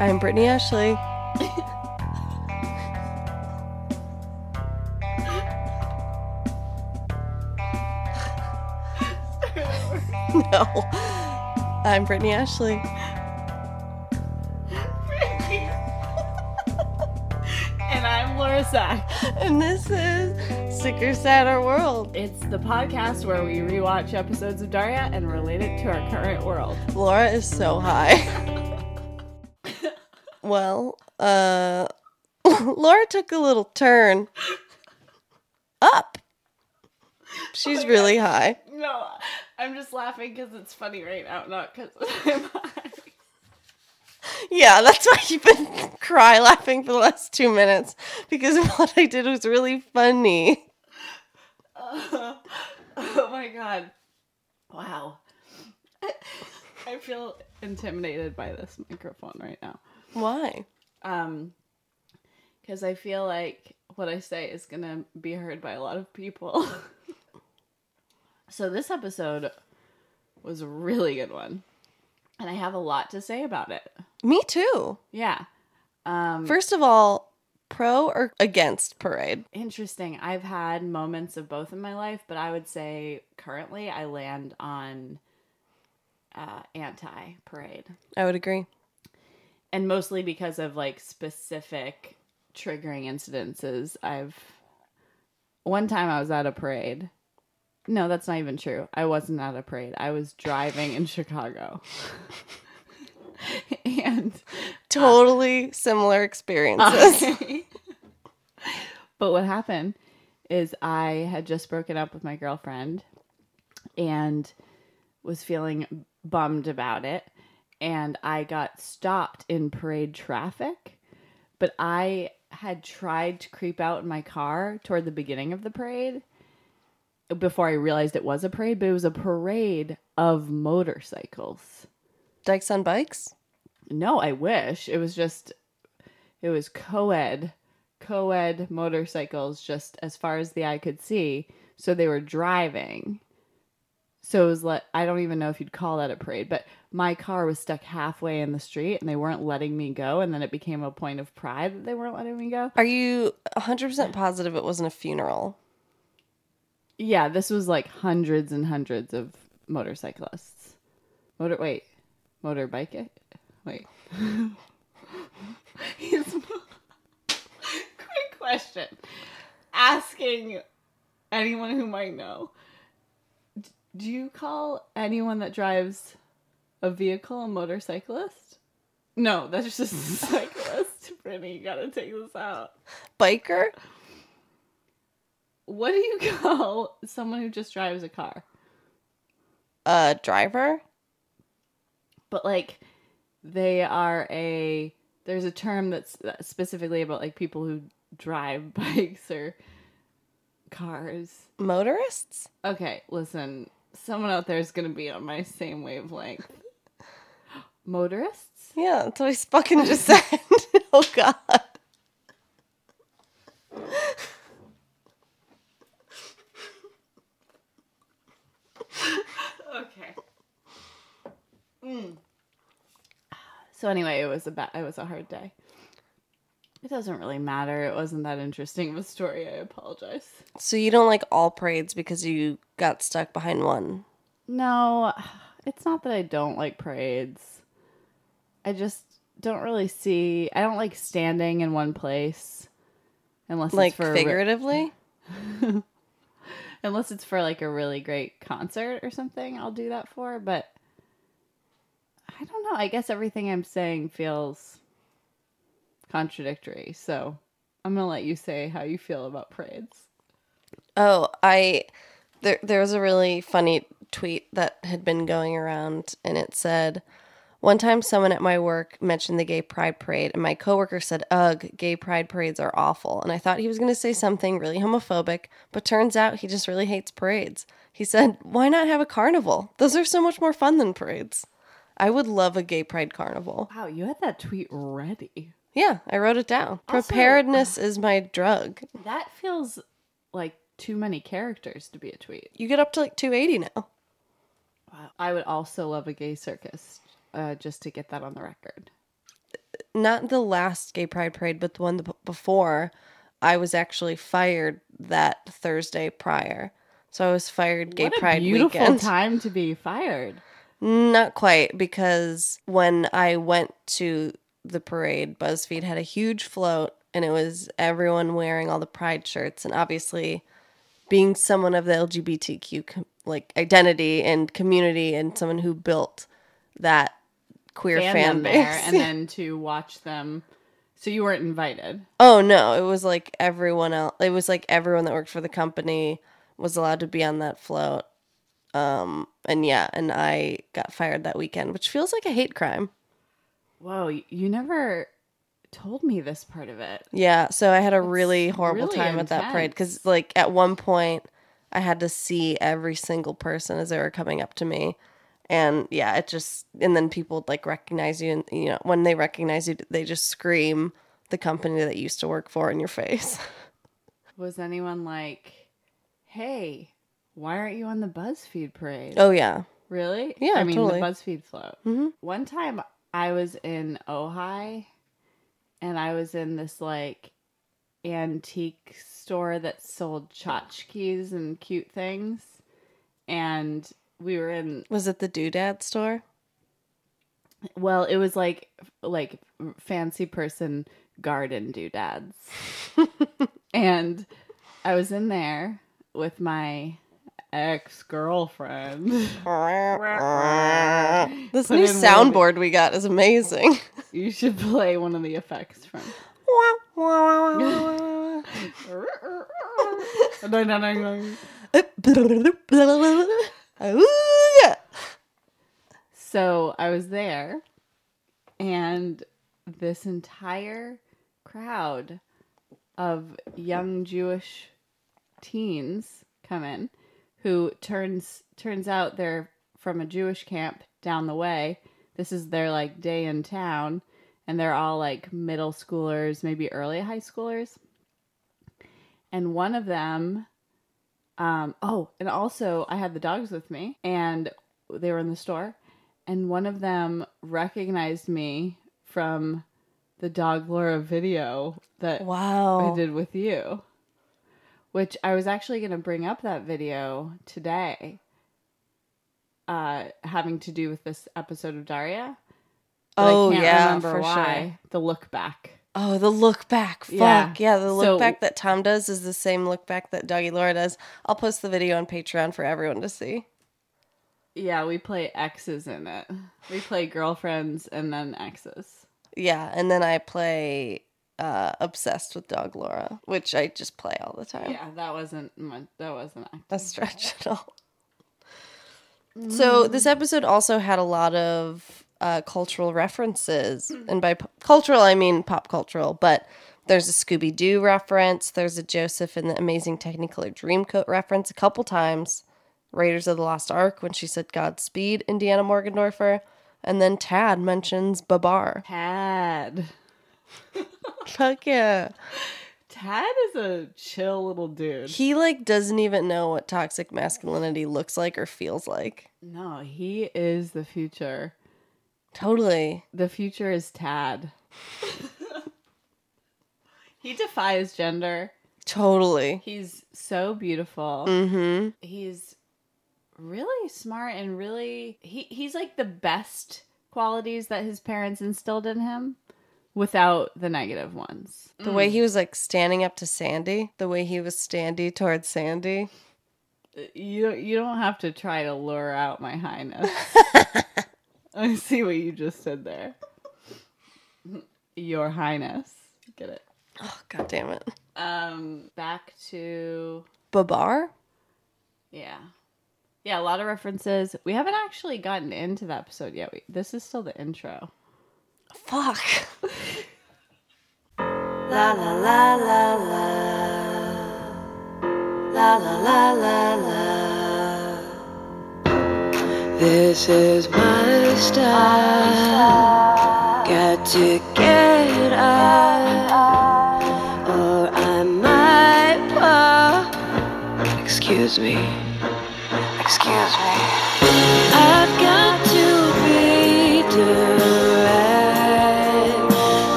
I'm Brittany Ashley. no. I'm Brittany Ashley. and I'm Laura Zak. And this is Sicker Sadder World. It's the podcast where we rewatch episodes of Daria and relate it to our current world. Laura is so high. well, uh Laura took a little turn up. She's my really high. No, I'm just laughing because it's funny right now, not because I'm high. Yeah, that's why you've been cry laughing for the last two minutes because what I did was really funny. Uh, oh my god. Wow. I feel intimidated by this microphone right now. Why? Um, because I feel like what I say is gonna be heard by a lot of people. so this episode was a really good one, and I have a lot to say about it. Me too. Yeah. Um, First of all, pro or against parade? interesting. I've had moments of both in my life, but I would say currently I land on uh, anti parade. I would agree. And mostly because of like specific triggering incidences. I've one time i was at a parade. No that's not even true. I wasn't at a parade. I was driving in chicago. And uh, Totally similar experiences. but what happened is i had just broken up with my girlfriend and was feeling bummed about it and i got stopped in parade traffic but i had tried to creep out in my car toward the beginning of the parade before i realized it was a parade but it was a parade of motorcycles Dykes on bikes? no, I wish. It was just it was co-ed co-ed motorcycles just as far as the eye could see. So they were driving. So it was like I don't even know if you'd call that a parade, but my car was stuck halfway in the street and they weren't letting me go and then it became a point of pride that they weren't letting me go. Are you 100% positive it wasn't a funeral? Yeah, this was like hundreds and hundreds of motorcyclists. Motor wait, motorbike eh, wait. He's quick question. Asking anyone who might know. Do you call anyone that drives a vehicle a motorcyclist? No, that's just a cyclist. Brittany, you gotta take this out. Biker? What do you call someone who just drives a car? A driver? but like they are a there's a term that's specifically about like people who drive bikes or cars Motorists? okay listen someone out there is gonna be on my same wavelength. Motorists? Yeah, that's what I fucking just said. oh, God. okay. Mm. So anyway it was a ba- it was a hard day it doesn't really matter it wasn't that interesting of a story i apologize So you don't like all parades because you got stuck behind one? No, it's not that I don't like parades. I just don't really see. I don't like standing in one place unless Like it's for a re- figuratively? unless it's for like a really great concert or something. I'll do that for, but I don't know. I guess everything I'm saying feels contradictory. So I'm gonna let you say how you feel about parades. Oh, I there there was a really funny tweet that had been going around and it said one time someone at my work mentioned the gay pride parade and my coworker said, "Ugh, gay pride parades are awful." And I thought he was going to say something really homophobic, but turns out he just really hates parades. He said, "Why not have a carnival? Those are so much more fun than parades." I would love a gay pride carnival. Wow, you had that tweet ready. Yeah, I wrote it down. Also- Preparedness is my drug. That feels like too many characters to be a tweet. You get up to like 280 now. Wow. I would also love a gay circus, uh, just to get that on the record. not the last gay pride parade, but the one before, I was actually fired that Thursday prior. So I was fired gay what a pride beautiful weekend. time to be fired. Not quite, because when I went to the parade, BuzzFeed had a huge float and it was everyone wearing all the pride shirts. And obviously, being someone of the LGBTQ com- like identity and community and someone who built that queer Fan fan base. there and then to watch them. So you weren't invited. oh no, it was like everyone else. It was like everyone that worked for the company was allowed to be on that float. Um, and yeah, and I got fired that weekend, which feels like a hate crime. Whoa, you never told me this part of it. Yeah, so I had a really horrible really time at that parade because, like, at one point, I had to see every single person as they were coming up to me, and yeah, it just and then people would, like recognize you, and you know, when they recognize you, they just scream the company that you used to work for in your face. Was anyone like, hey, why aren't you on the BuzzFeed parade? oh yeah, Really? Yeah, I mean, totally. the BuzzFeed float. Mhm. One time I was in Ojai and I was in this like antique store that sold tchotchkes and cute things. And we were in, was it the Doodad store? well, it was like, like fancy person garden doodads. and I was in there with my ex girlfriend. this Put new of the- soundboard we got is amazing. You should play one of the effects from. So I was there, and this entire crowd of young Jewish teens come in, who turns turns out they're from a Jewish camp down the way. This is their like day in town, and they're all like middle schoolers, maybe early high schoolers. And one of them, um, oh, and also I had the dogs with me, and they were in the store, and one of them recognized me from the dog Laura video that Wow. I did with you. Which I was actually going to bring up that video today, uh, having to do with this episode of Daria. Oh, yeah, remember for why. The look back. Oh, the look back. Fuck. Yeah. Yeah, the look So- back that Tom does is the same look back that Doggy Laura does. I'll post the video on Patreon for everyone to see. Yeah, we play exes in it. We play girlfriends and then exes. Yeah, and then I play uh Obsessed with Dog Laura, which I just play all the time. Yeah, that wasn't much, that wasn't acting. a stretch at all. So this episode also had a lot of uh, cultural references, and by p- cultural I mean pop cultural. But there's a Scooby Doo reference. There's a Joseph and the Amazing Technicolor Dreamcoat reference a couple times. Raiders of the Lost Ark when she said Godspeed, Indiana Morgendorffer, and then Tad mentions Babar. Tad. Fuck yeah. Tad is a chill little dude. He like doesn't even know what toxic masculinity looks like or feels like. No, he is the future. Totally. The future is Tad. he defies gender. Totally. He's so beautiful. Mm-hmm. He's really smart and really he he's like the best qualities that his parents instilled in him without the negative ones. The way he was like standing up to Sandi, the way he was standy towards Sandi. You you don't have to try to lure out my highness. I see what you just said there. Your highness. Get it. Oh god damn it. Um back to Babar? yeah. Yeah, a lot of references. We haven't actually gotten into the episode yet. We, this is still the intro. Fuck. la la la la la. La la la la la. This is my style. Got to get up, or I might pop. Excuse me. Excuse me. I've got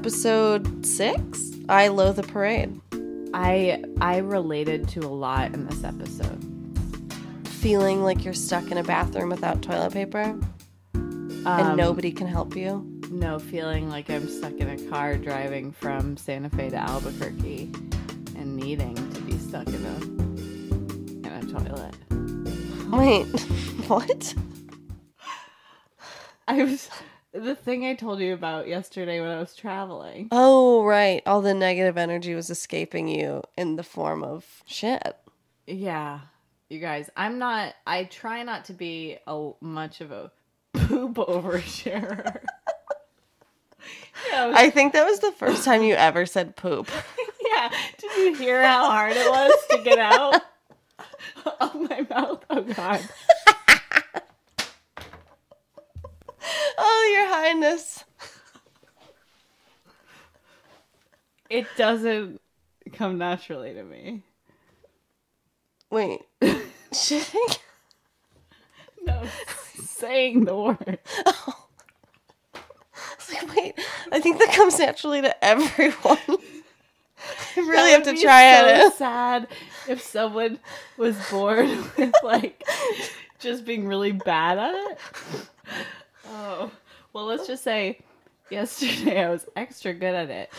episode six. I loathe the parade. I I related to a lot in this episode. Feeling like you're stuck in a bathroom without toilet paper and Um, nobody can help you. No, feeling like I'm stuck in a car driving from Santa Fe to Albuquerque and needing to be stuck in a in a toilet. Wait, what? I was the thing I told you about yesterday when I was traveling. Oh, right. All the negative energy was escaping you in the form of shit. Yeah. You guys, I'm not I try not to be a much of a poop oversharer. yeah, I think that was the first time you ever said poop. yeah. Did you hear how hard it was to get out of my mouth? Oh god. Oh, your highness. It doesn't come naturally to me. Wait. Shitting? No, saying the word. Oh. I was like, wait, I think that comes naturally to everyone. I really have to try so it. sad if someone was bored with like just being really bad at it. Oh, well, let's just say yesterday I was extra good at it.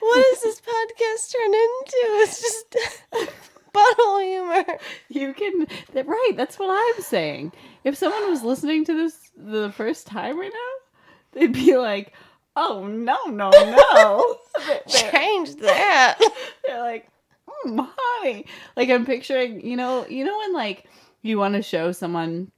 What does this podcast turn into? It's just butthole humor. You can, that- right? That's what I'm saying. If someone was listening to this the first time right now, they'd be like, "Oh no, no, no!" They're- Change that. They're like, mm, honey. Like I'm picturing, you know, you know when like you want to show someone,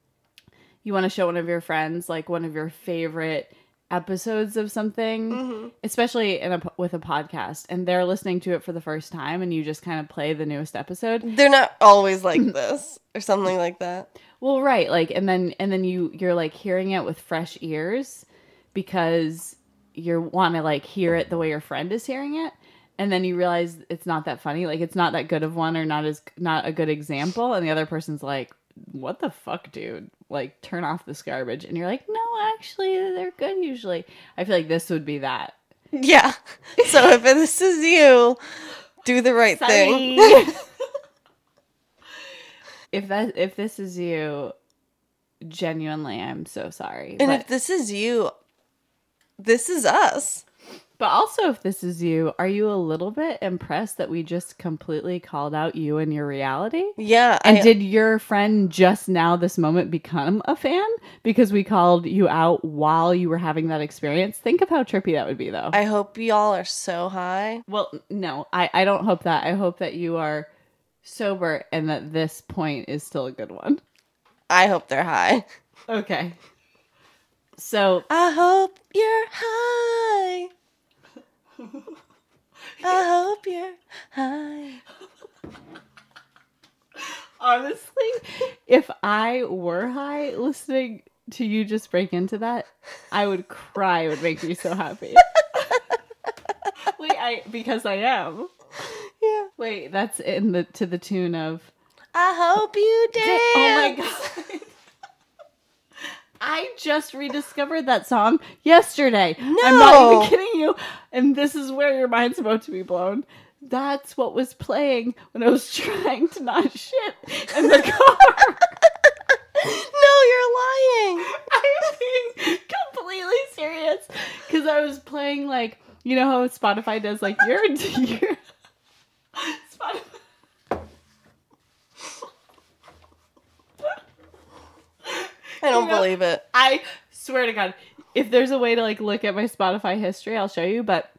you want to show one of your friends like one of your favorite episodes of something, mm-hmm. especially in a with a podcast, and they're listening to it for the first time, and you just kind of play the newest episode. They're not always like this or something like that. Well, right, like, and then and then you you're like hearing it with fresh ears because you want to like hear it the way your friend is hearing it, and then you realize it's not that funny, like it's not that good of one or not as not a good example, and the other person's like, "What the fuck, dude? Like, turn off this garbage," and you're like, "No, actually, they're good usually." I feel like this would be that. Yeah. So if this is you, do the right thing. if that if this is you, genuinely, I'm so sorry. And but- if this is you, this is us. But also, if this is you, are you a little bit impressed that we just completely called out you and your reality? Yeah. And I, did your friend just now, this moment, become a fan because we called you out while you were having that experience? Think of how trippy that would be, though. I hope y'all are so high. well, no, I, I don't hope that. I hope that you are sober and that this point is still a good one. I hope they're high. Okay. So, I hope you're high. I hope you're high. honestly, if I were high listening to you just break into that, I would cry. It would make me so happy. Wait, I because I am. Yeah. Wait, that's in the to the tune of I hope you dance. Oh my god. I just rediscovered that song yesterday. I'm not even kidding you. And this is where your mind's about to be blown. That's what was playing when I was trying to not shit in the car. No, you're lying. I'm being completely serious because I was playing like you know how Spotify does like your your Spotify. I don't You know- believe it. I swear to God, if there's a way to like look at my Spotify history, I'll show you. But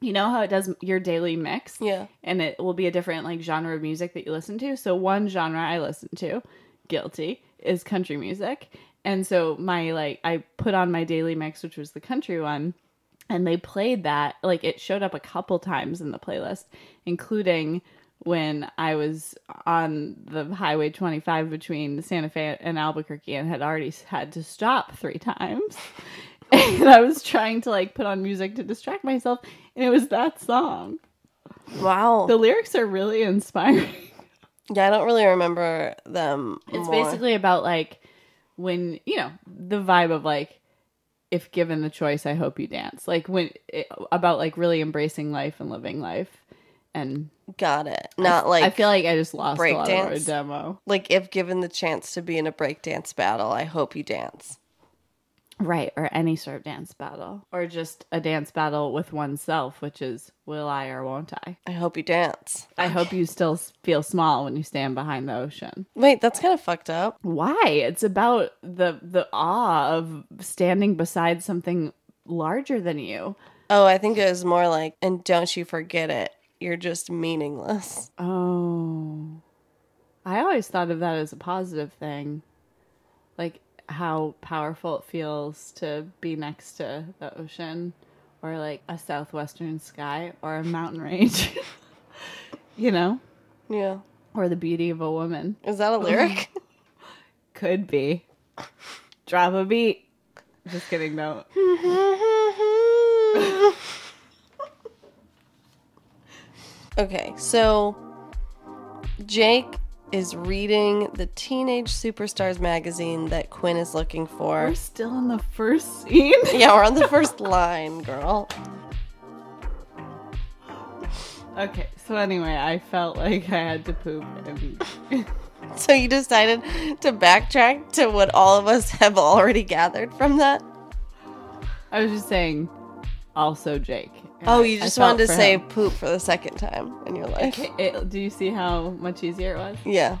you know how it does your daily mix, Yeah. and it will be a different like genre of music that you listen to. So one genre I listen to, guilty, is country music. And so my like I put on my daily mix, which was the country one, and they played that like it showed up a couple times in the playlist, including when I was on the highway 25 between Santa Fe and Albuquerque and had already had to stop three times. And I was trying to like put on music to distract myself, and it was that song. Wow. The lyrics are really inspiring. yeah, I don't really remember them. It's more. basically about like when, you know, the vibe of like if given the choice, I hope you dance. Like when it, about like really embracing life and living life. And Got it. Not like I feel like I just lost a break lot of our dance? demo. like if given the chance to be in a breakdance battle, I hope you dance. Right, or any sort of dance battle, or just a dance battle with oneself, which is will I or won't I? I hope you dance. I hope you still feel small when you stand behind the ocean. Wait, that's kind of fucked up. Why? It's about the the awe of standing beside something larger than you. Oh, I think it was more like, and don't you forget it. You're just meaningless. Oh. I always thought of that as a positive thing. Like how powerful it feels to be next to the ocean or like a southwestern sky or a mountain range. you know? Yeah. Or the beauty of a woman. Is that a lyric? Could be. Drop a beat. Just kidding, no. okay, so Jake is reading the Teenage Superstars magazine that Quinn is looking for. We're still in the first scene. Yeah, we're on the first line, girl. okay, so anyway, I felt like I had to poop and So you decided to backtrack to what all of us have already gathered from that? I was just saying, also Jake. And Oh, you just wanted to say him. poop for the second time in your life. Okay, it- do you see how much easier it was? Yeah.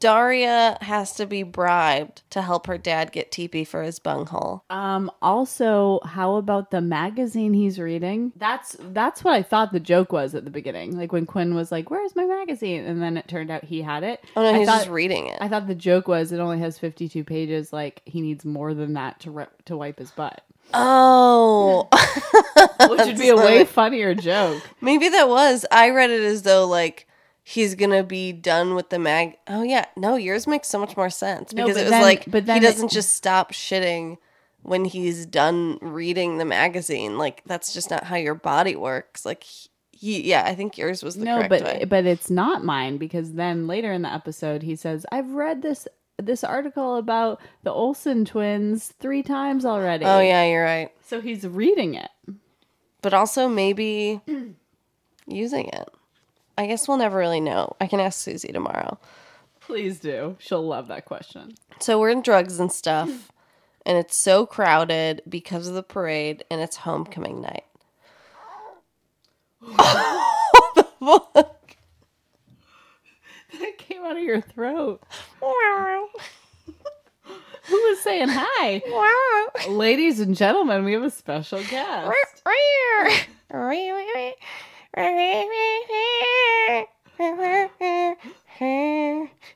Daria has to be bribed to help her dad get TP for his bunghole. Um. Also, how about the magazine he's reading? That's that's what I thought the joke was at the beginning. Like when Quinn was like, "Where's my magazine?" and then it turned out he had it. Oh no, I he's thought, just reading it. I thought the joke was it only has fifty-two pages. Like he needs more than that to ri- to wipe his butt, oh. which would be a way funnier joke. Maybe that was. I read it as though like he's gonna be done with the mag. Oh yeah, no, yours makes so much more sense No, because it was then- like but then he doesn't just stop shitting when he's done reading the magazine. Like that's just not how your body works. Like he, yeah, I think yours was the no, correct but way. but it's not mine because then later in the episode he says, "I've read this." This article about the Olsen twins three times already. Oh yeah, you're right. So he's reading it. But also maybe using it. I guess we'll never really know. I can ask Susie tomorrow. Please do. She'll love that question. So we're in drugs and stuff, and it's so crowded because of the parade, and it's homecoming night. That came out of your throat. Who was saying hi? Ladies and gentlemen, we have a special guest.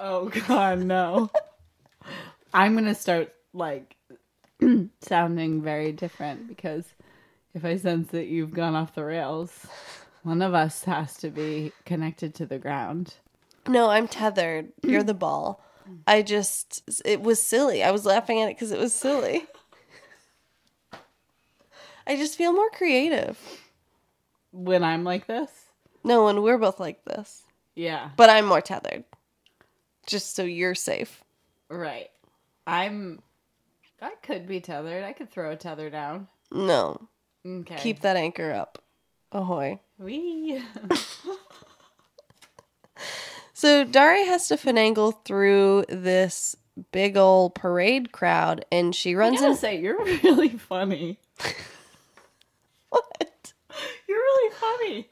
Oh god, no. I'm going to start like sounding very different because if I sense that you've gone off the rails, one of us has to be connected to the ground. No, I'm tethered. You're the ball. I just, it was silly. I was laughing at it because it was silly. I just feel more creative. When I'm like this? No, and we're both like this. Yeah. But I'm more tethered. Just so you're safe. Right. I'm. I could be tethered. I could throw a tether down. No. Okay. Keep that anchor up. Ahoy. Wee. So Daria has to finagle through this big old parade crowd and she I runs gotta in say, you're really funny. what? You're really funny.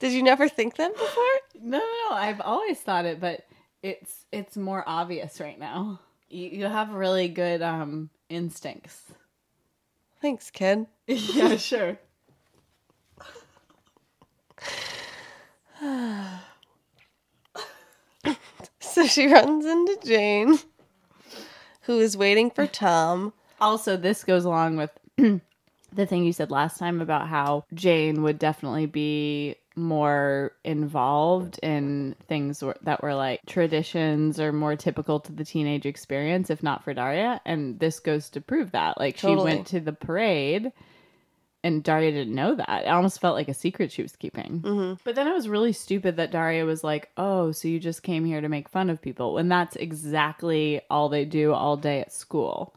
Did you never think that before? No, no, no. I've always thought it, but it's it's more obvious right now. You you have really good um instincts. Thanks, Ken. yeah, sure. So she runs into Jane, who is waiting for Tom. Also, this goes along with the thing you said last time about how Jane would definitely be more involved in things that were like traditions or more typical to the teenage experience, if not for Daria. And this goes to prove that. Like, she went to the parade. And Daria didn't know that. It almost felt like a secret she was keeping. Mm-hmm. But then it was really stupid that Daria was like, "Oh, so you just came here to make fun of people?" When that's exactly all they do all day at school.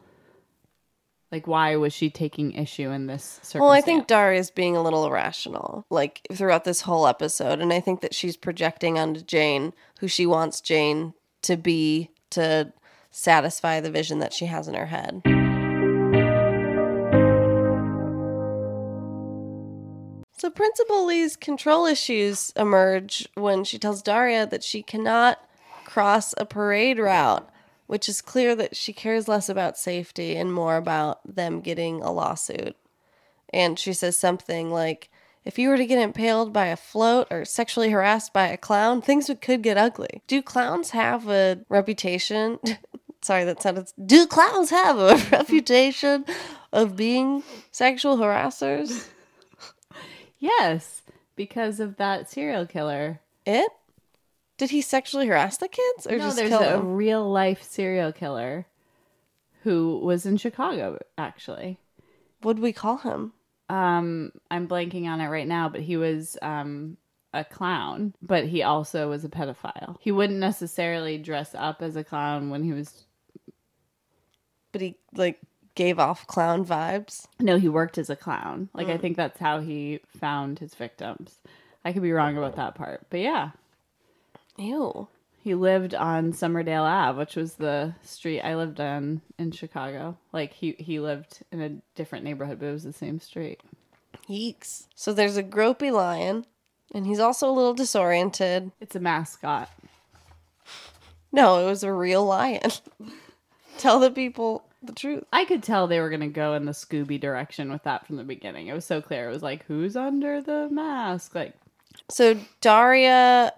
Like, why was she taking issue in this circumstance? Well, I think Daria's being a little irrational, like throughout this whole episode, and I think that she's projecting onto Jane who she wants Jane to be to satisfy the vision that she has in her head. So Principal Li's control issues emerge when she tells Daria that she cannot cross a parade route, which is clear that she cares less about safety and more about them getting a lawsuit. And she says something like, if you were to get impaled by a float or sexually harassed by a clown, things could get ugly. Do clowns have a reputation? Sorry, that sounded. Do clowns have a reputation of being sexual harassers? Yes, because of that serial killer. It? Did he sexually harass the kids or no, just there's kill a them? real life serial killer who was in Chicago, actually. What'd we call him? Um, I'm blanking on it right now, but he was um a clown, but he also was a pedophile. He wouldn't necessarily dress up as a clown when he was But he like gave off clown vibes. no, he worked as a clown. Like Mm. I think that's how he found his victims. I could be wrong about that part, but yeah. Ew. He lived on Summerdale Ave, which was the street I lived on in Chicago. Like he he lived in a different neighborhood, but it was the same street. Yeeks. So there's a gropey lion, and he's also a little disoriented. It's a mascot. No, it was a real lion. Tell the people the truth. I could tell they were going to go in the Scooby direction with that from the beginning. It was so clear. It was like, who's under the mask? Like, So Daria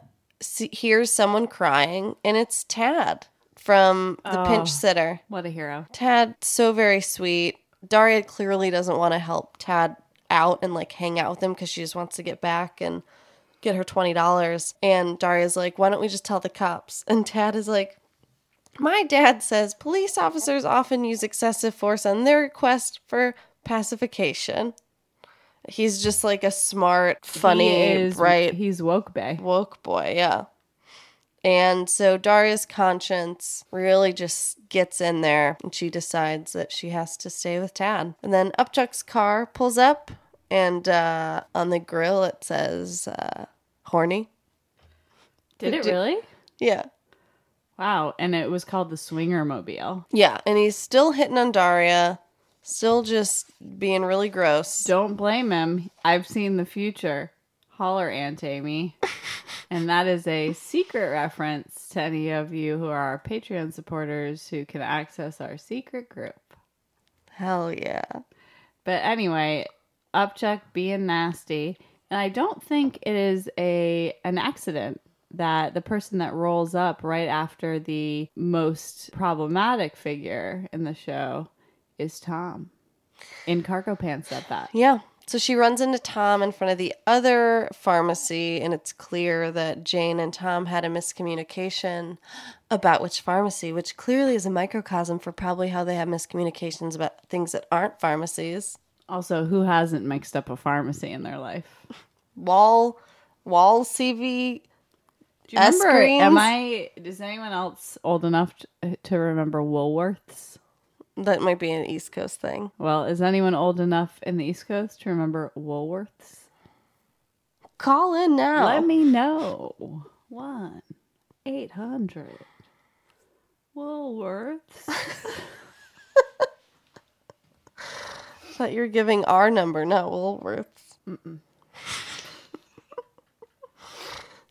hears someone crying, and it's Tad from the Oh. pinch sitter. what a hero. Tad, so very sweet. Daria clearly doesn't want to help Tad out and like hang out with him because she just wants to get back and get her $20. And Daria's like, why don't we just tell the cops? And Tad is like, my dad says police officers often use excessive force on their request for pacification. He's just like a smart, funny, He is, bright, He's woke boy. woke boy, yeah. And so Daria's conscience really just gets in there and she decides that she has to stay with Tad. And then Upchuck's car pulls up and uh, on the grill it says uh, horny. Did it Did- really? Yeah. Wow. And it was called the Swinger Mobile. Yeah. And he's still hitting on Daria, still just being really gross. Don't blame him. I've seen the future. Holler, Aunt Amy. and that is a secret reference to any of you who are our Patreon supporters who can access our secret group. Hell yeah. But anyway, Upchuck being nasty, and I don't think it is a an accident that the person that rolls up right after the most problematic figure in the show is Tom in cargo pants at that. Yeah. So she runs into Tom in front of the other pharmacy, and it's clear that Jane and Tom had a miscommunication about which pharmacy, which clearly is a microcosm for probably how they have miscommunications about things that aren't pharmacies. Also, who hasn't mixed up a pharmacy in their life? Wall, Wall CV. Do you remember? S-Greens? Am I? Is anyone else old enough to, to remember Woolworths? That might be an East Coast thing. Well, is anyone old enough in the East Coast to remember Woolworths? Call in now. Let me know. One eight hundred Woolworths. thought you were giving our number, not Woolworths.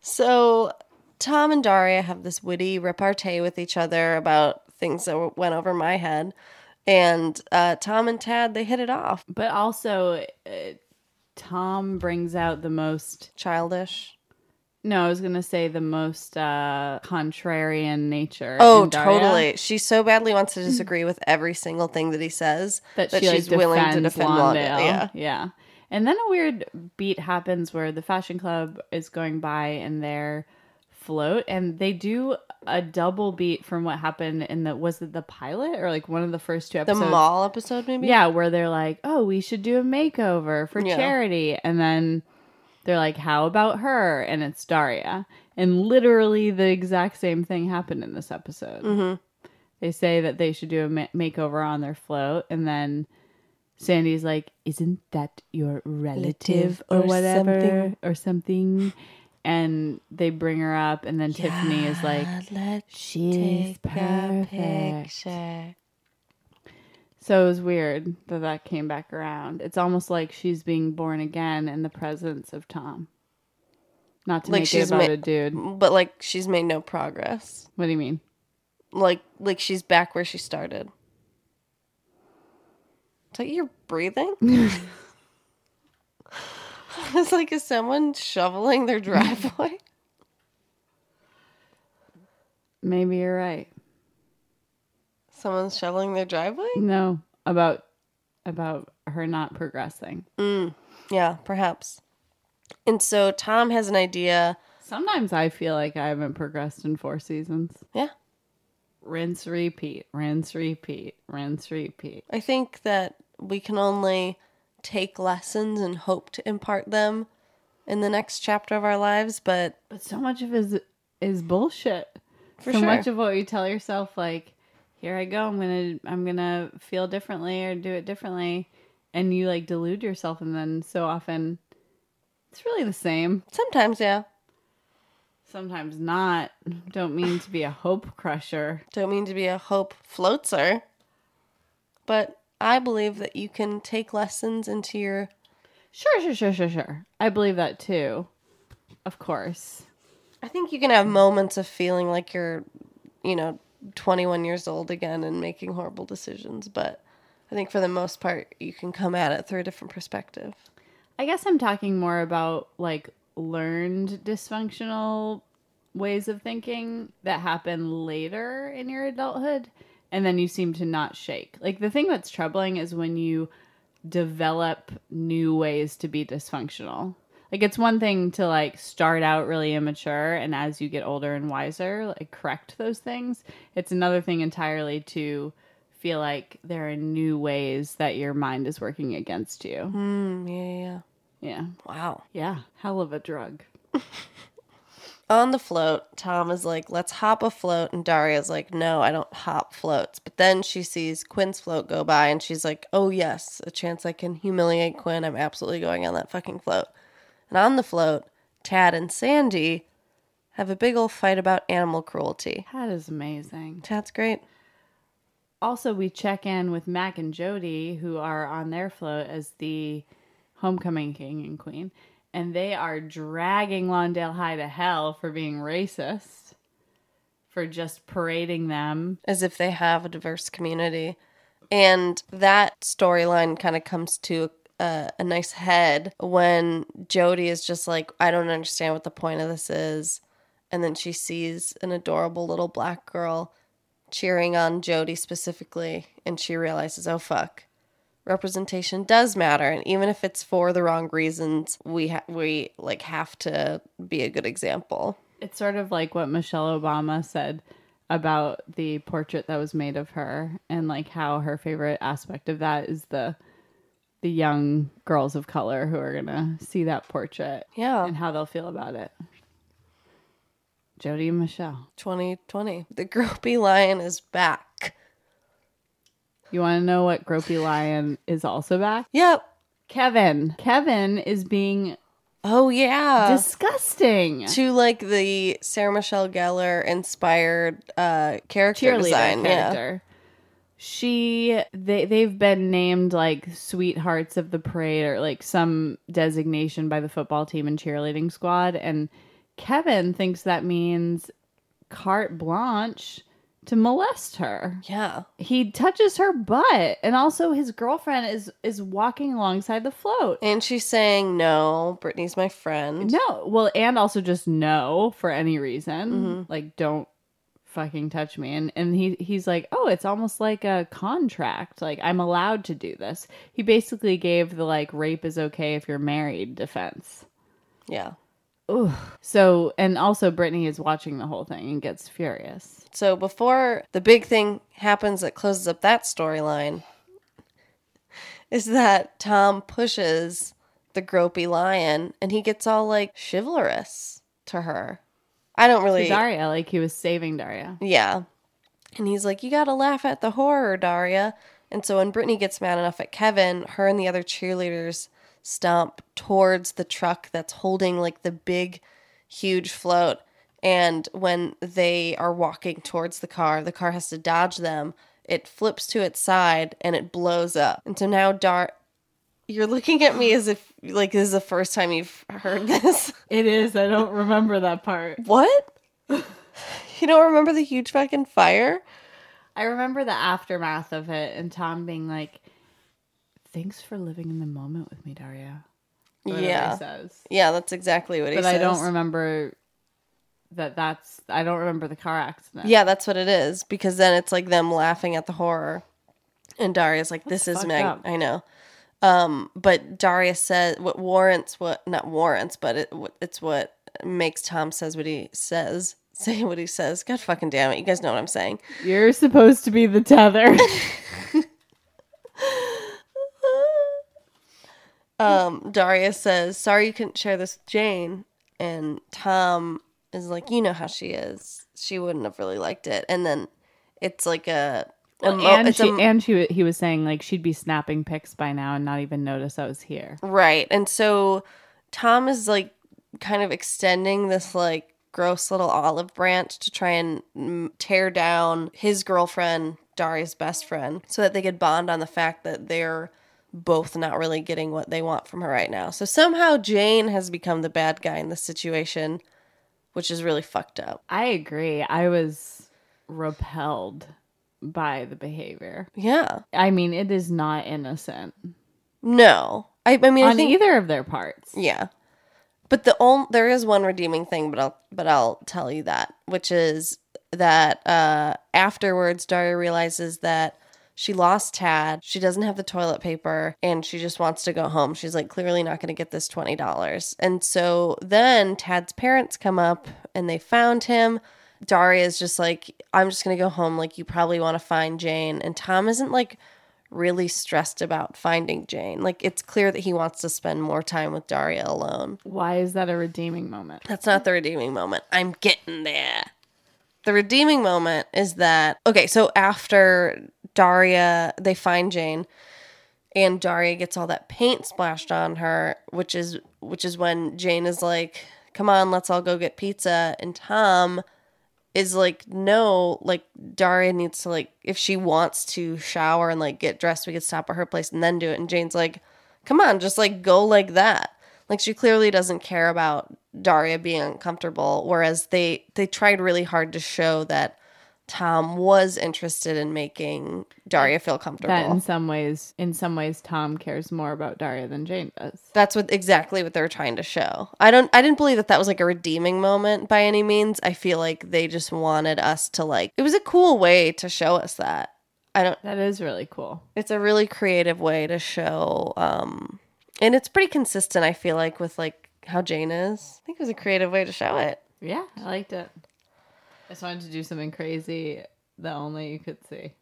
so, Tom and Daria have this witty repartee with each other about things that went over my head. And uh, Tom and Tad, they hit it off. but also, uh, Tom brings out the most. Childish. No, I was gonna say the most uh, contrarian nature. Oh, in Daria, totally. She so badly wants to disagree with every single thing that he says That, that, she, like, she's willing to defend Lawndale. Lawndale. Yeah. yeah. And then a weird beat happens where the fashion club is going by in their float, and they do a double beat from what happened in the was it the pilot or like one of the first two episodes? The mall episode, maybe? Yeah, where they're like, "Oh, we should do a makeover for Yeah. charity," and then they're like, "How about her?" And it's Daria, and literally the exact same thing happened in this episode. Mm-hmm. They say that they should do a ma- makeover on their float, and then Sandi's like, "Isn't that your relative or, or whatever something." or something?" And they bring her up, and then Tiffany is like, let's "She's perfect." picture. So it was weird that that came back around. It's almost like she's being born again in the presence of Tom. Not to Like make she's it about ma- a dude. But like she's made no progress. What do you mean? Like like she's back where she started. Is that you're breathing? it's like is someone shoveling their driveway? Maybe you're right. Someone's shoveling their driveway? No, about about her not progressing. Mm, yeah, perhaps. And so Tom has an idea. Sometimes I feel like I haven't progressed in four seasons. Yeah. Rinse, repeat, rinse, repeat, rinse, repeat. I think that we can only take lessons and hope to impart them in the next chapter of our lives, but But so much of it is is bullshit. For so sure. much of what you tell yourself, like, here I go, I'm gonna I'm gonna feel differently or do it differently, and you like delude yourself, and then so often it's really the same. sometimes, yeah. Sometimes not. Don't mean to be a hope crusher. Don't mean to be a hope floatser, but I believe that you can take lessons into your. Sure, sure, sure, sure, sure. I believe that too. Of course. I think you can have moments of feeling like you're, you know, 21 years old again and making horrible decisions, but I think for the most part, you can come at it through a different perspective. I guess I'm talking more about like learned dysfunctional ways of thinking that happen later in your adulthood and then you seem to not shake. Like the thing that's troubling is when you develop new ways to be dysfunctional. Like it's one thing to like start out really immature and as you get older and wiser, like correct those things. It's another thing entirely to feel like there are new ways that your mind is working against you. Mm, yeah, yeah. Yeah. Wow. Yeah. Hell of a drug. On the float, Tom is like, let's hop a float. And Daria's like, no, I don't hop floats. But then she sees Quinn's float go by and she's like, oh, yes, a chance I can humiliate Quinn. I'm absolutely going on that fucking float. And on the float, Tad and Sandi have a big old fight about animal cruelty. That is amazing. Tad's great. Also, we check in with Mack and Jodie, who are on their float as the homecoming king and queen, and they are dragging Lawndale High to hell for being racist, for just parading them. as if they have a diverse community. And that storyline kind of comes to a, a nice head when Jodie is just like, I don't understand what the point of this is. And then she sees an adorable little black girl cheering on Jodie specifically. And she realizes, oh, fuck. Representation does matter, and even if it's for the wrong reasons, we ha- we like have to be a good example. It's sort of like what Michelle Obama said about the portrait that was made of her and like how her favorite aspect of that is the the young girls of color who are going to see that portrait Yeah, and how they'll feel about it. Jodie and Michelle. 2020. The gropey lion is back. You want to know what Gropey Lion is also back? Yep. Kevin. Kevin is being Oh yeah. disgusting. to like the Sarah Michelle Gellar inspired uh character Cheerleader design. character. She they they've been named like sweethearts of the parade or like some designation by the football team and cheerleading squad and Kevin thinks that means carte blanche to molest her. Yeah. He touches her butt and also his girlfriend is is walking alongside the float. And she's saying, No, Brittany's my friend. No, well, and also just no for any reason. Mm-hmm. Like, don't fucking touch me. And and he he's like, oh, it's almost like a contract. Like I'm allowed to do this. He basically gave the like rape is okay if you're married defense. Yeah. Ugh. So and also Brittany is watching the whole thing and gets furious. So before the big thing happens that closes up that storyline is that Tom pushes the gropey lion and he gets all like chivalrous to her. I don't really To Daria, like he was saving Daria. Yeah. And he's like, You gotta laugh at the horror, Daria. And so when Brittany gets mad enough at Kevin, her and the other cheerleaders stomp towards the truck that's holding like the big, huge float. And when they are walking towards the car, the car has to dodge them. It flips to its side and it blows up. And so now Dart, you're looking at me as if like this is the first time you've heard this. It is. I don't remember that part. What? you don't remember the huge fucking fire? I remember the aftermath of it and Tom being like, "Thanks for living in the moment with me, Daria." He yeah. says. Yeah, that's exactly what he says. But. I don't remember that. That's I don't remember the car accident. Yeah, that's what it is because then it's like them laughing at the horror. And Daria's like, this is Meg. up. I know. Um, but Daria says what warrants what not warrants, but it it's what makes Tom says what he says. Say what he says. God fucking damn it. You guys know what I'm saying. You're supposed to be the tether. um, Daria says, "Sorry you couldn't share this with Jane," and Tom is like, "You know how she is. She wouldn't have really liked it." And then it's like a, a mo- and she, a, and she he was saying like she'd be snapping pics by now and not even notice I was here. right. And so Tom is like kind of extending this like gross little olive branch to try and tear down his girlfriend, Daria's best friend, so that they could bond on the fact that they're both not really getting what they want from her right now. So somehow Jane has become the bad guy in this situation, which is really fucked up. I agree. I was repelled by the behavior. Yeah. I mean, it is not innocent No. I, I mean, I on think either of their parts. Yeah. But the only there is one redeeming thing, but I'll but I'll tell you that, which is that uh afterwards Daria realizes that she lost Tad. She doesn't have the toilet paper and she just wants to go home. She's like clearly not going to get this $20. And so then Tad's parents come up and they found him. Daria is just like I'm just going to go home like you probably want to find Jane and Tom isn't like really stressed about finding Jane. Like it's clear that he wants to spend more time with Daria alone. Why is that a redeeming moment? That's not the redeeming moment. I'm getting there. The redeeming moment is that okay, so after Daria they find Jane and Daria gets all that paint splashed on her, which is which is when Jane is like, "Come on, let's all go get pizza." And Tom is like, "No, like Daria needs to like if she wants to shower and like get dressed, we could stop at her place and then do it." And Jane's like, "Come on, just like go like that." Like she clearly doesn't care about Daria being uncomfortable, whereas they they tried really hard to show that Tom was interested in making Daria feel comfortable. That in some ways, in some ways, Tom cares more about Daria than Jane does. That's what exactly what they were trying to show. I don't I didn't believe that that was like a redeeming moment by any means. I feel like they just wanted us to like it was a cool way to show us that. I don't That is really cool. it's a really creative way to show um and it's pretty consistent I feel like with like how Jane is. I think it was a creative way to show it. Yeah, I liked it. I just wanted to do something crazy that only you could see.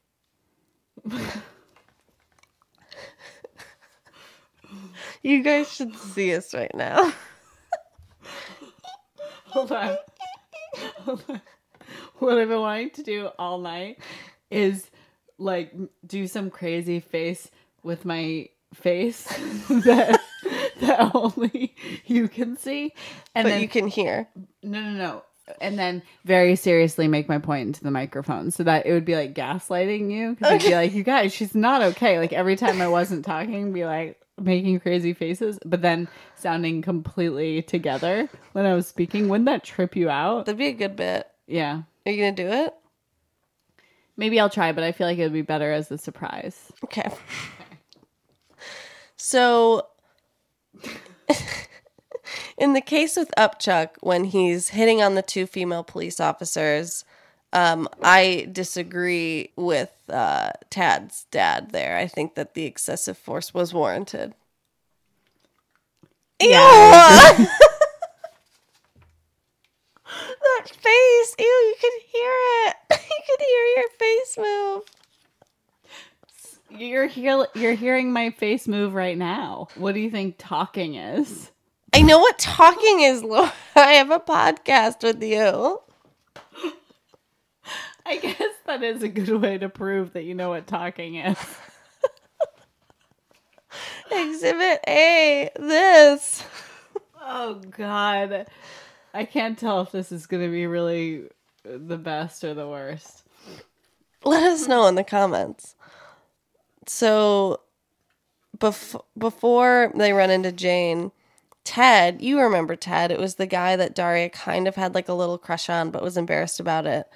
You guys should see us right now. Hold on. Hold on. What I've been wanting to do all night is like do some crazy face with my face that that only you can see, and but then you can hear. no, no, no, and then very seriously make my point into the microphone so that it would be like gaslighting you because I'd be like, you guys, she's not okay. Like every time I wasn't talking, be like making crazy faces, but then sounding completely together when I was speaking. Wouldn't that trip you out? That'd be a good bit. Yeah. Are you gonna do it? Maybe I'll try, but I feel like it would be better as a surprise. Okay. So, in the case with Upchuck, when he's hitting on the two female police officers, um, I disagree with uh, Tad's dad there. I think that the excessive force was warranted. Yeah, Ew! that face. Ew, you could hear it. You could hear your face move. You're you're hearing my face move right now. What do you think talking is? I know what talking is, Laura. I have a podcast with you. I guess that is a good way to prove that you know what talking is. Exhibit A, this. Oh God, I can't tell if this is going to be really the best or the worst. Let us know in the comments. So, bef- before they run into Jane, Ted, you remember Ted? It was the guy that Daria kind of had like a little crush on, but was embarrassed about it.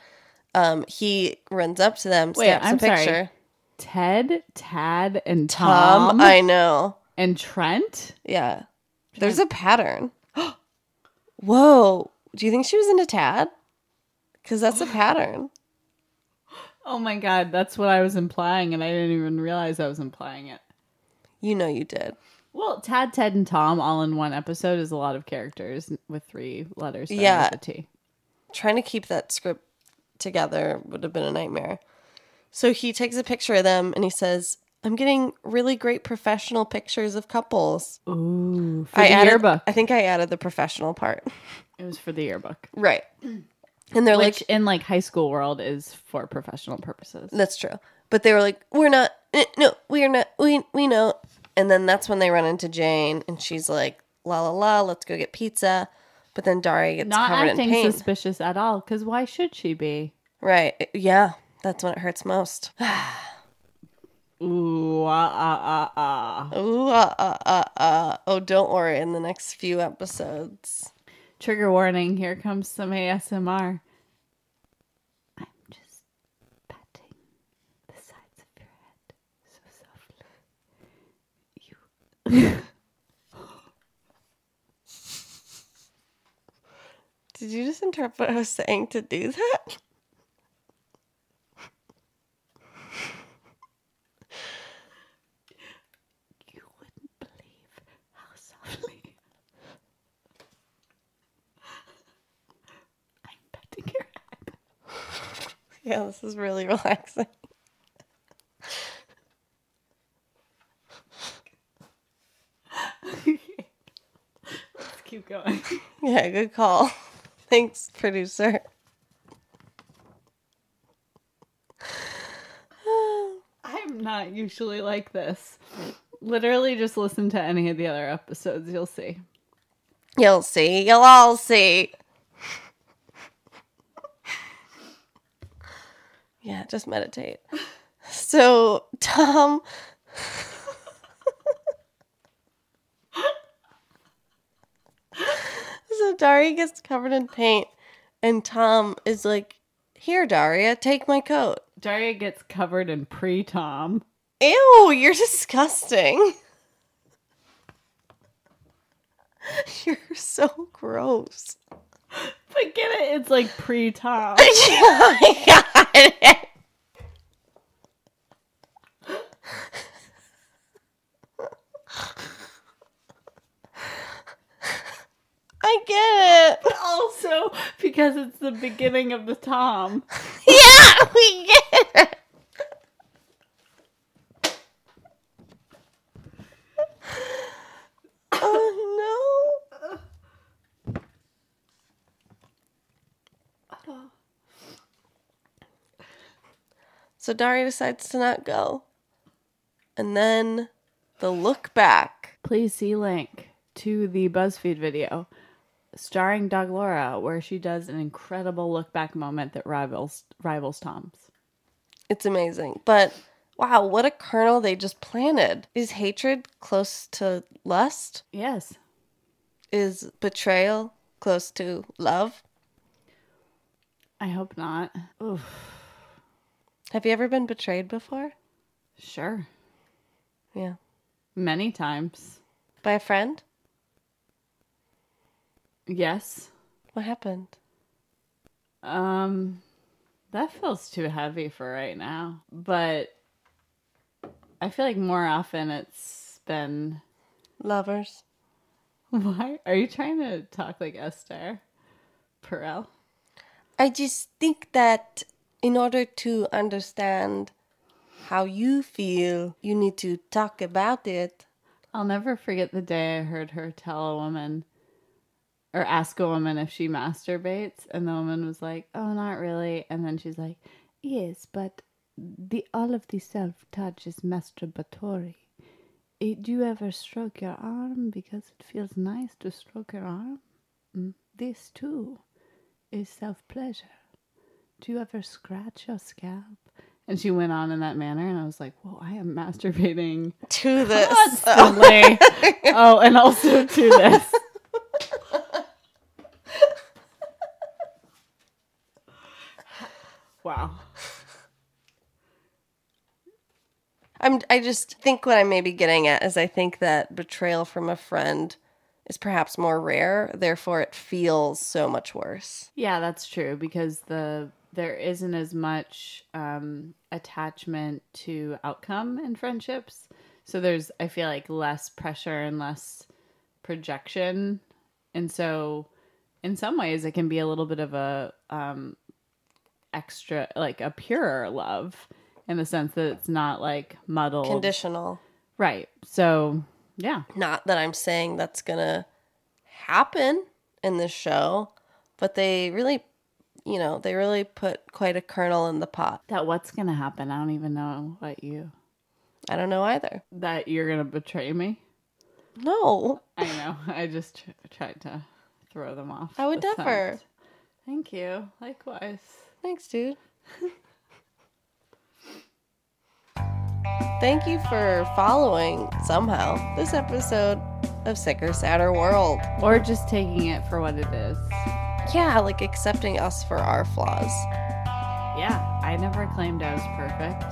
Um, he runs up to them, Wait, snaps I'm a sorry. picture. Ted, Tad, and Tom, Tom, I know. and Trent. Yeah, there's a pattern. Whoa, do you think she was into Tad? Because that's a pattern. Oh my God, that's what I was implying, and I didn't even realize I was implying it. You know you did. Well, Tad, Ted, and Tom all in one episode is a lot of characters with three letters. Yeah. T. trying to keep that script together would have been a nightmare. So he takes a picture of them and he says, I'm getting really great professional pictures of couples. Ooh, for I the added, yearbook. I think I added the professional part. It was for the yearbook, Right. And they're which like, in like high school world is for professional purposes. that's true. But they were like, we're not, eh, no, we're not, we, we know. And then that's when they run into Jane and she's like, la la la, let's go get pizza. But then Daria gets Not covered in acting pain. suspicious at all, because why should she be? right. Yeah. That's when it hurts most. Ooh, ah, ah, ah, ah. Ooh, uh, uh, uh, uh. Oh, don't worry. In the next few episodes. Trigger warning, here comes some ASMR. I'm just patting the sides of your head so softly. You. Did you just interpret what I was saying to do that? You wouldn't believe how softly I'm petting your head. Yeah, this is really relaxing. Let's keep going. Yeah, good call. Thanks, producer. I'm not usually like this. Literally, just listen to any of the other episodes. You'll see. You'll see. You'll all see. Yeah, just meditate. So, Tom. So, Daria gets covered in paint, and Tom is like, Here, Daria, take my coat. Daria gets covered in pre Tom. Ew, you're disgusting. You're so gross. But get it? It's like pre Tom. oh my god. I get it. But also, because it's the beginning of the Tom. Yeah, we get it. Oh no. So Daria decides to not go. And then the look back. Please see link to the BuzzFeed video starring Doug Laura, where she does an incredible look back moment that rivals rivals Tom's. It's amazing. But wow, what a kernel they just planted. Is hatred close to lust? Yes. Is betrayal close to love? I hope not. Oof. Have you ever been betrayed before? Sure. Yeah. Many times. By a friend? Yes. What happened? Um that feels too heavy for right now. But I feel like more often it's been Lovers. why are you trying to talk like Esther Perel? I just think that in order to understand how you feel, you need to talk about it. I'll never forget the day I heard her tell a woman or ask a woman if she masturbates, and the woman was like, "Oh, not really," and then she's like, Yes, but the all of the self touch is masturbatory. Eh, do you ever stroke your arm because it feels nice to stroke your arm? Mm, This too is self pleasure. Do you ever scratch your scalp? And she went on in that manner, and I was like, "Whoa, I am masturbating To this. constantly." oh, and also to this. I'm I just think what I may be getting at is I think that betrayal from a friend is perhaps more rare, therefore it feels so much worse. Yeah, that's true because the there isn't as much um, attachment to outcome in friendships. So there's I feel like less pressure and less projection, and so in some ways it can be a little bit of a um, extra like a purer love in the sense that it's not like muddled. Conditional. right. So yeah, Not that I'm saying that's going to happen in this show, but they really, you know, they really put quite a kernel in the pot. that what's gonna happen? I don't even know what you I don't know either. that you're gonna betray me. No. I know. I just tr- tried to throw them off. I would never. Thank you. Likewise. Thanks, dude. Thank you for following somehow this episode of Sicker Sadder World. Or just taking it for what it is. Yeah, like accepting us for our flaws. Yeah. I never claimed I was perfect.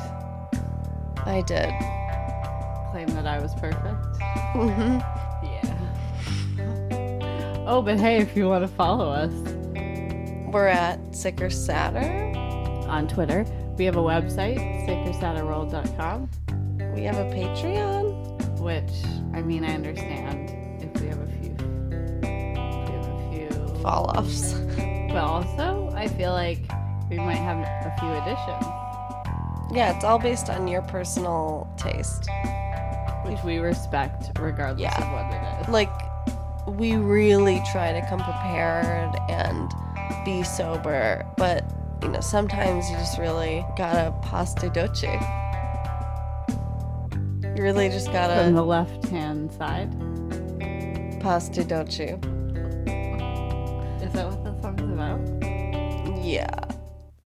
I did. Claim that I was perfect. Mm-hmm. Yeah. Oh, but hey, if you want to follow us We're at Sicker Sadder. on Twitter, we have a website, sickersadderworld.com, We have a Patreon. which, I mean, I understand if we have a few. We have a few. Fall offs. But also, I feel like we might have a few additions, Yeah, it's all based on your personal taste. which we respect regardless Yeah. of what it is. Like, we really try to come prepared and be sober, but you know, sometimes you just really gotta pasta doce. You really just gotta on the left hand side. pasta doce. Is that what the song's about? Yeah.